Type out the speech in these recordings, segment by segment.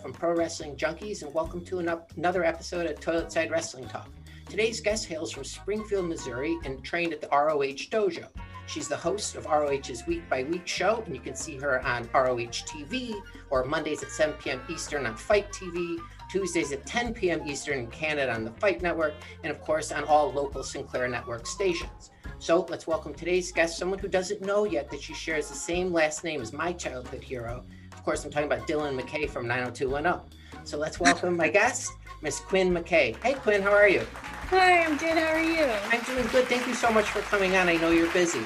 From Pro Wrestling Junkies, and welcome to an another episode of Toilet Side Wrestling Talk. Today's guest hails from Springfield, Missouri, and trained at the ROH Dojo. She's the host of ROH's Week by Week show, and you can see her on ROH TV or Mondays at 7 p.m. Eastern on Fight TV, Tuesdays at 10 p.m. Eastern in Canada on the Fight Network, and of course on all local Sinclair Network stations. So let's welcome today's guest, someone who doesn't know yet that she shares the same last name as my childhood hero, of course, I'm talking about Dylan McKay from 90210. So let's welcome my guest, Miss Quinn McKay. Hey, Quinn, how are you? Hi, I'm good. How are you? I'm doing good. Thank you so much for coming on. I know you're busy.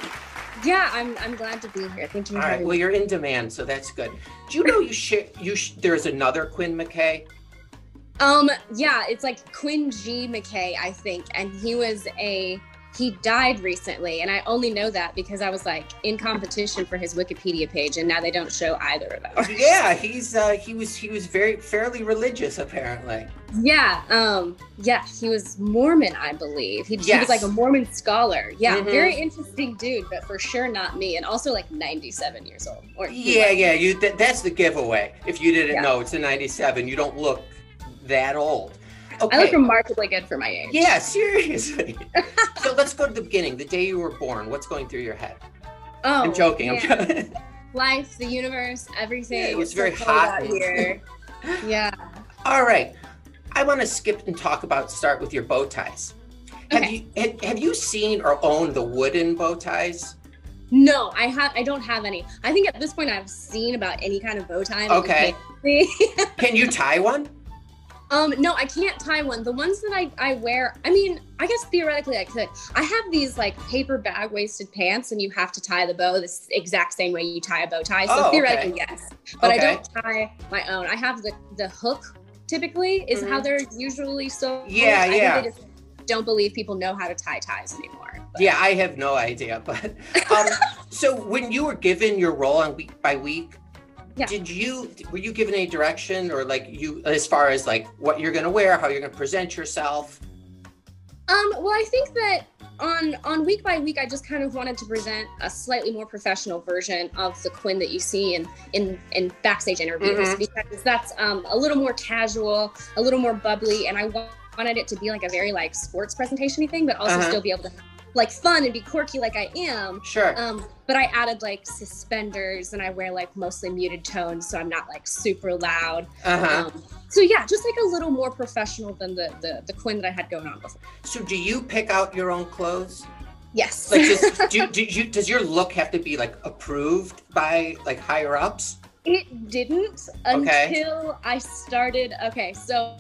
Yeah, I'm. I'm glad to be here. Thank you. All right. Well, you're in demand, so that's good. Do you know you share you? Sh- there's another Quinn McKay. Um. Yeah, it's like Quinn G McKay, I think, and he was a he died recently and i only know that because i was like in competition for his wikipedia page and now they don't show either of them yeah he's uh he was he was very fairly religious apparently. Yeah um yeah he was mormon i believe. He, yes. he was like a mormon scholar. Yeah mm-hmm. very interesting dude but for sure not me and also like 97 years old or yeah yeah you th- that's the giveaway. If you didn't yeah. know it's a 97 you don't look that old Okay. I look remarkably good for my age. Yeah, seriously. so let's go to the beginning. The day you were born. What's going through your head? Oh, I'm joking. I'm joking. Life, the universe, everything. Yeah, it was very hot here. yeah. All right. I want to skip and talk about start with your bow ties. Have you have, have you seen or owned the wooden bow ties? No, I have. I don't have any. I think at this point I've seen about any kind of bow tie. Okay. Can you tie one? Um, no, I can't tie one. The ones that I, I wear, I mean, I guess theoretically I could. I have these like paper bag waisted pants and you have to tie the bow the exact same way you tie a bow tie. So oh, theoretically, okay. yes. But okay. I don't tie my own. I have the, the hook typically is mm-hmm. how they're usually so. Yeah, I yeah. don't believe people know how to tie ties anymore. But. Yeah, I have no idea. But um, so when you were given your role on week by week, yeah. Did you were you given any direction or like you as far as like what you're gonna wear, how you're gonna present yourself? Um, well, I think that on on week by week, I just kind of wanted to present a slightly more professional version of the Quinn that you see in in, in backstage interviews mm-hmm. because that's um, a little more casual, a little more bubbly, and I wanted it to be like a very like sports presentation thing, but also uh-huh. still be able to like fun and be quirky like I am. Sure. Um, but I added like suspenders and I wear like mostly muted tones, so I'm not like super loud. Uh-huh. Um, so yeah, just like a little more professional than the, the the Quinn that I had going on before. So do you pick out your own clothes? Yes. Like, does, do, do you, does your look have to be like approved by like higher ups? It didn't okay. until I started. Okay, so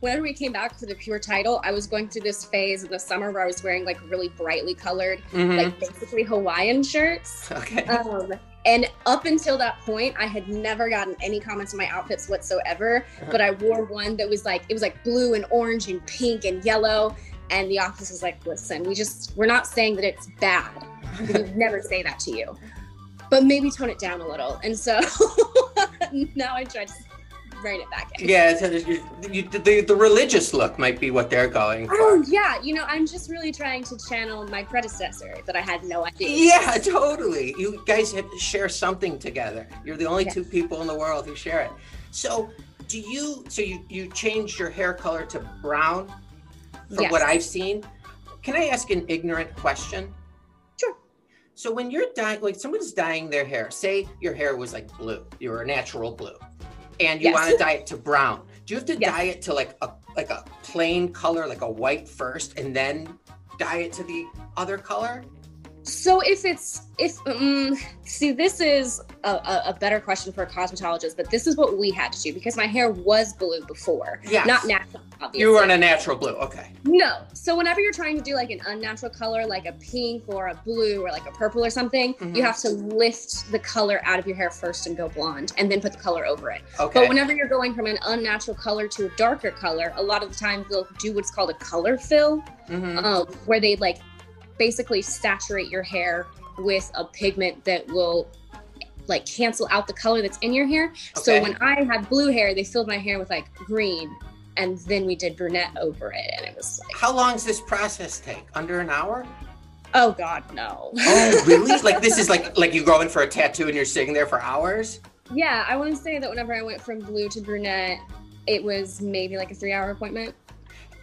whenever we came back for the pure title, I was going through this phase in the summer where I was wearing like really brightly colored, mm-hmm. like basically Hawaiian shirts. Okay. Um, and up until that point, I had never gotten any comments on my outfits whatsoever. Uh-huh. But I wore one that was like, it was like blue and orange and pink and yellow. And the office was like, listen, we just, we're not saying that it's bad. we would never say that to you but maybe tone it down a little. And so now I try to rein it back in. Yeah, so you, you, the, the religious look might be what they're going for. Oh, yeah. You know, I'm just really trying to channel my predecessor that I had no idea. Yeah, totally. You guys have to share something together. You're the only yes. two people in the world who share it. So, do you, so you, you changed your hair color to brown from yes. what I've seen? Can I ask an ignorant question? So when you're dyeing, like someone's dyeing their hair, say your hair was like blue, you're a natural blue, and you yes. want to dye it to brown. Do you have to yes. dye it to like a like a plain color, like a white first, and then dye it to the other color? So if it's if um, see this is a, a, better question for a cosmetologist, but this is what we had to do because my hair was blue before, yeah, not natural. Obviously. You were in a natural blue, okay? No. So whenever you're trying to do like an unnatural color, like a pink or a blue or like a purple or something, mm-hmm. you have to lift the color out of your hair first and go blonde, and then put the color over it. Okay. But whenever you're going from an unnatural color to a darker color, a lot of the times they'll do what's called a color fill, mm-hmm. um, where they like basically saturate your hair with a pigment that will like cancel out the color that's in your hair. Okay. So when I had blue hair, they filled my hair with like green and then we did brunette over it and it was like How long does this process take? Under an hour? Oh god, no. Oh, really? like this is like like you go in for a tattoo and you're sitting there for hours? Yeah, I want to say that whenever I went from blue to brunette, it was maybe like a three hour appointment.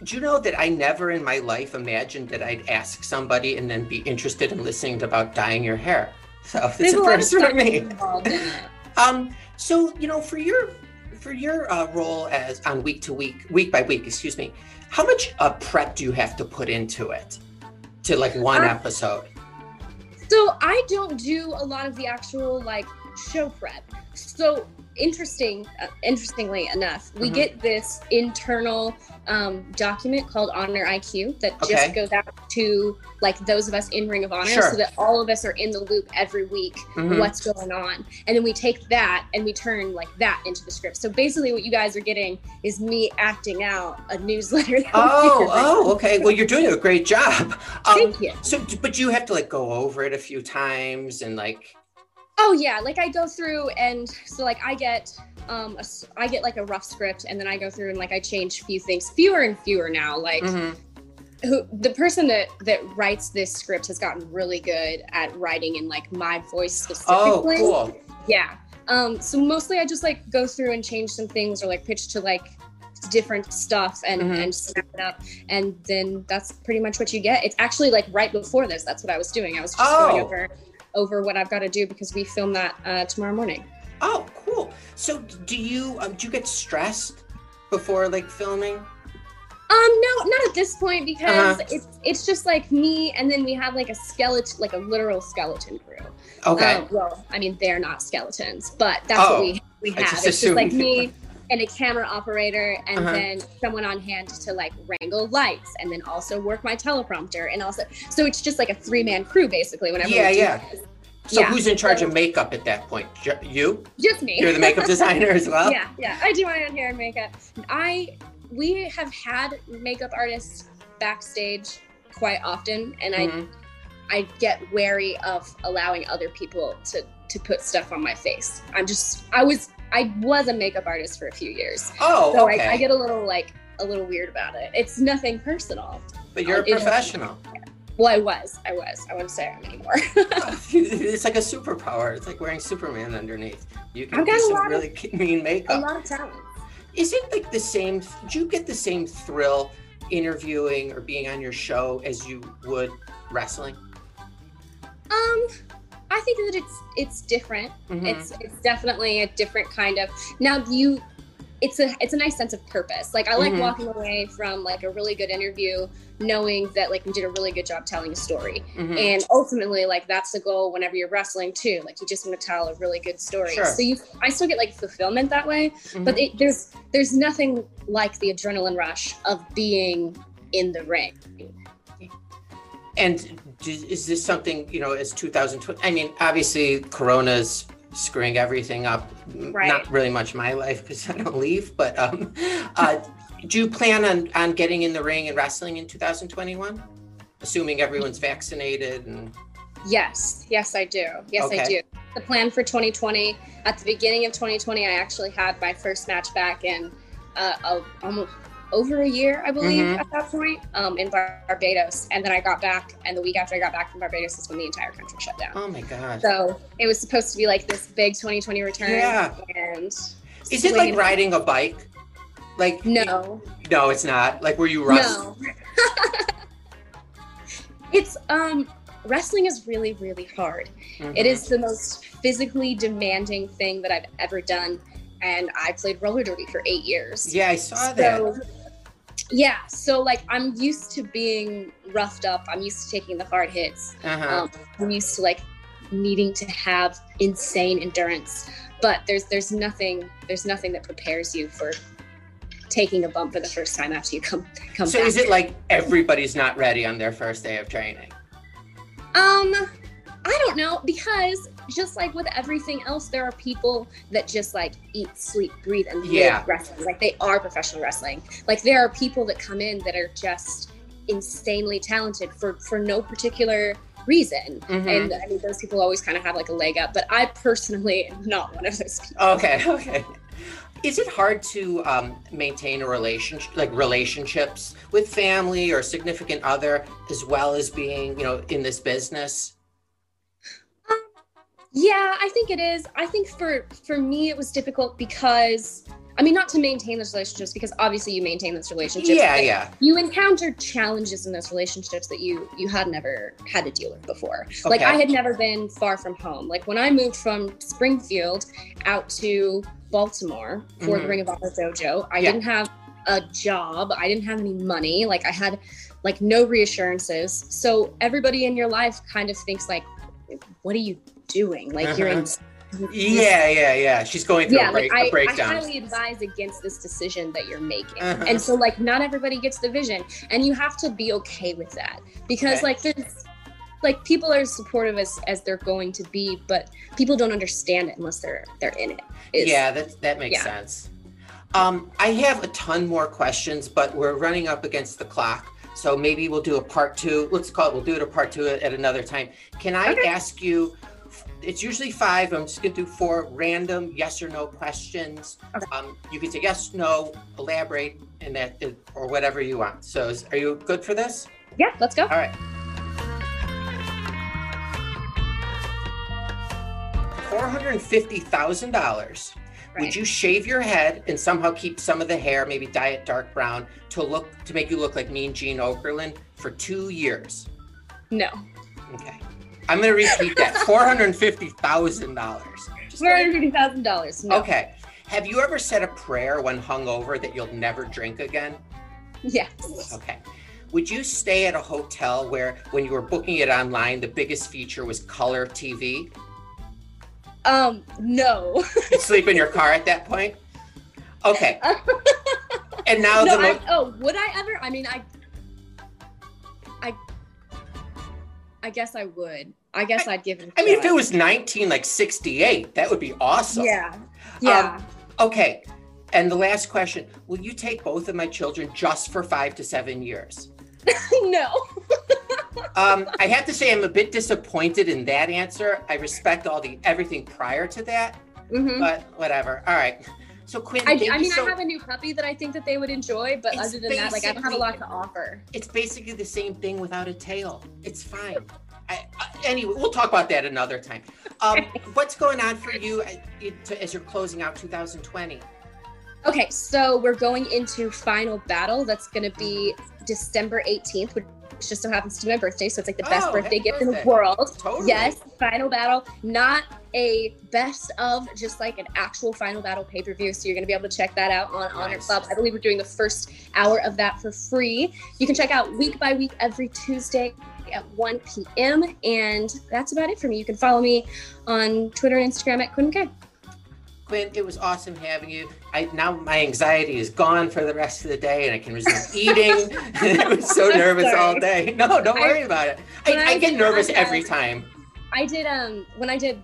Do you know that I never in my life imagined that I'd ask somebody and then be interested in listening about dyeing your hair? So it's a a lot of first for me. involved. Um, so you know, for your for your uh, role as on week to week, week by week, excuse me, how much uh, prep do you have to put into it to like one Uh, episode? So I don't do a lot of the actual like show prep. So interesting, uh, interestingly enough, we Mhm. get this internal um, document called Honor IQ that Okay. just goes out to like those of us in Ring of Honor, Sure. so that all of us are in the loop every week. Mhm. What's going on, and then we take that and we turn like that into the script. So basically, what you guys are getting is me acting out a newsletter. Oh, oh, okay. Well, you're doing a great job. Um, Thank you. So, but you have to like go over it a few times and like, Oh yeah, like I go through and so like I get um a I get like a rough script and then I go through and like I change a few things, fewer and fewer now. Like mhm. who the person that that writes this script has gotten really good at writing in like my voice specifically. oh, specifically. cool. Yeah. Um so mostly I just like go through and change some things or like pitch to like different stuff and Mhm. and snap it up and then that's pretty much what you get. It's actually like right before this that's what I was doing. I was just going Oh. over over what I've got to do because we film that uh, tomorrow morning. Oh, cool. So, do you um, do you get stressed before like filming? Um, no, not at this point because Uh-huh. it's it's just like me, and then we have like a skeleton, like a literal skeleton crew. Okay. Um, well, I mean they're not skeletons, but that's Oh, what we we have. it's just like me and a camera operator, and Uh-huh. then someone on hand to like wrangle lights, and then also work my teleprompter, and also so it's just like a three man crew basically. Whenever Yeah, yeah. this. so, yeah, who's in charge so- of makeup at that point? You? just me. You're the makeup designer as well. yeah, yeah. I do my own hair and makeup. I we have had makeup artists backstage quite often, and I Mhm. I get wary of allowing other people to to put stuff on my face. I'm just I was I was a makeup artist for a few years, Oh, so okay. I, I get a little like a little weird about it. It's nothing personal. but you're a professional. Well, I was, I was. I wouldn't say I'm anymore. it's like a superpower. It's like wearing Superman underneath. You can I've do got a some lot of- really mean makeup. a lot of talent. Is it like the same? Do you get the same thrill interviewing or being on your show as you would wrestling? Um, I think that it's it's different. Mhm. it's it's definitely a different kind of now you it's a it's a nice sense of purpose like i like Mhm. walking away from like a really good interview knowing that like we did a really good job telling a story Mhm. and ultimately like that's the goal whenever you're wrestling too like you just want to tell a really good story Sure. so you i still get like fulfillment that way Mhm. but it, there's there's nothing like the adrenaline rush of being in the ring And is this something you know? As 2020, I mean, obviously, Corona's screwing everything up. Right. Not really much my life because I don't leave. But um, uh, do you plan on on getting in the ring and wrestling in 2021? Assuming everyone's vaccinated and Yes, yes, I do. Yes, I do. The plan for 2020, at the beginning of 2020, I actually had my first match back in uh, a, almost over a year, I believe, Mhm. at that point, um, in Bar- Barbados. And then I got back, and the week after I got back from Barbados is when the entire country shut down. oh my god. So it was supposed to be like this big 2020 return. Yeah. And Is it like riding a bike? Like No, no, it's not. Like were you rust? no. it's um wrestling is really really hard. Mhm. It is the most physically demanding thing that I've ever done. And I played roller derby for eight years. Yeah, I saw that. Yeah. So, like, I'm used to being roughed up. I'm used to taking the hard hits. Uh-huh. Um, I'm used to, like, needing to have insane endurance. But there's there's nothing there's nothing that prepares you for taking a bump for the first time after you come come so back. is it like everybody's not ready on their first day of training? Um, I don't know because just like with everything else, there are people that just like eat, sleep, breathe, and live Yeah. wrestling. Like they are professional wrestling. Like there are people that come in that are just insanely talented for for no particular reason. Mhm. And I mean, those people always kind of have like a leg up. But I personally am not one of those people. Okay, okay. Is it hard to um, maintain a relationship, like relationships with family or significant other, as well as being, you know, in this business? Yeah, I think it is. I think for for me it was difficult because I mean not to maintain those relationships because obviously you maintain those relationships. Yeah, yeah. You encountered challenges in those relationships that you you had never had to deal with before. Like I had never been far from home. Like when I moved from Springfield out to Baltimore for the Mhm. Ring of Honor dojo, I Yeah. didn't have a job. I didn't have any money. Like I had like no reassurances. So everybody in your life kind of thinks like, what are you doing? Like you're in Yeah, yeah, yeah. She's going through yeah, a, break, like I, a I breakdown. highly advise against this decision that you're making. Uh-huh. And so like not everybody gets the vision and you have to be okay with that because Okay. like there's like people are as supportive as as they're going to be, but people don't understand it unless they're they're in it. It's- yeah, that that makes yeah. sense. Um, I have a ton more questions, but we're running up against the clock. So maybe we'll do a part two. Let's call it. We'll do it a part two at another time. Can I Okay. ask you? It's usually five. I'm just gonna do four random yes or no questions. Okay. Um, you can say yes, no, elaborate, and that or whatever you want. So, is, are you good for this? Yeah, let's go. All right. Four hundred and fifty thousand dollars. Right. Would you shave your head and somehow keep some of the hair, maybe dye it dark brown, to look to make you look like Mean Gene Okerlund for two years? No. Okay. I'm gonna repeat that. Four hundred and fifty thousand dollars. Four hundred fifty thousand dollars. No. Okay. Have you ever said a prayer when hungover that you'll never drink again? Yes. Okay. Would you stay at a hotel where, when you were booking it online, the biggest feature was color TV? Um, no. You'd sleep in your car at that point? Okay. And now no, the I, oh, would I ever? I mean, I, I, I guess I would. I guess I'd give it. I mean, if it was 19, like 68, that would be awesome. yeah, yeah. Okay. And the last question Will you take both of my children just for five to seven years? no. Um, I have to say, I'm a bit disappointed in that answer. I respect all the everything prior to that, hmm but whatever. All right. So, Quinn, I, I mean, so- I have a new puppy that I think that they would enjoy, but It's other than that, like, I don't have a lot to offer. it's basically the same thing without a tail. It's fine. I, I, anyway, we'll talk about that another time. Um, what's going on for you uh, as you're closing out 2020? Okay, so we're going into final battle. That's going to be December 18th, which just so happens to be my birthday. So it's like the best Oh, birthday gift in the world. Totally. Yes, final battle, not a best of, just like an actual final battle pay per view. So you're going to be able to check that out on Honor Club. I believe we're doing the first hour of that for free. You can check out week by week every Tuesday at 1 p.m. And that's about it for me. You can follow me on Twitter and Instagram at Quinn McKay. Quinn, it was awesome having you. I now my anxiety is gone for the rest of the day, and I can resume eating. I was so I'm nervous all day. No, don't I- worry about it. I, I I get nervous every time. I did um when I did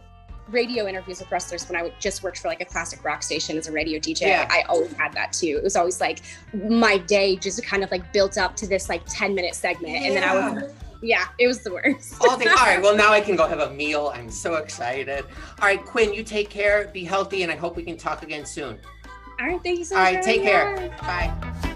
radio interviews with wrestlers when I would just worked for like a classic rock station as a radio DJ. Yeah. I always had that too. It was always like my day just kind of like built up to this like 10 minute segment. And then I was yeah, it was the worst. All. All right. Well, now I can go have a meal. I'm so excited. All right, Quinn, you take care. Be healthy, and I hope we can talk again soon. All right, thank you so much. right, for take care. Bye.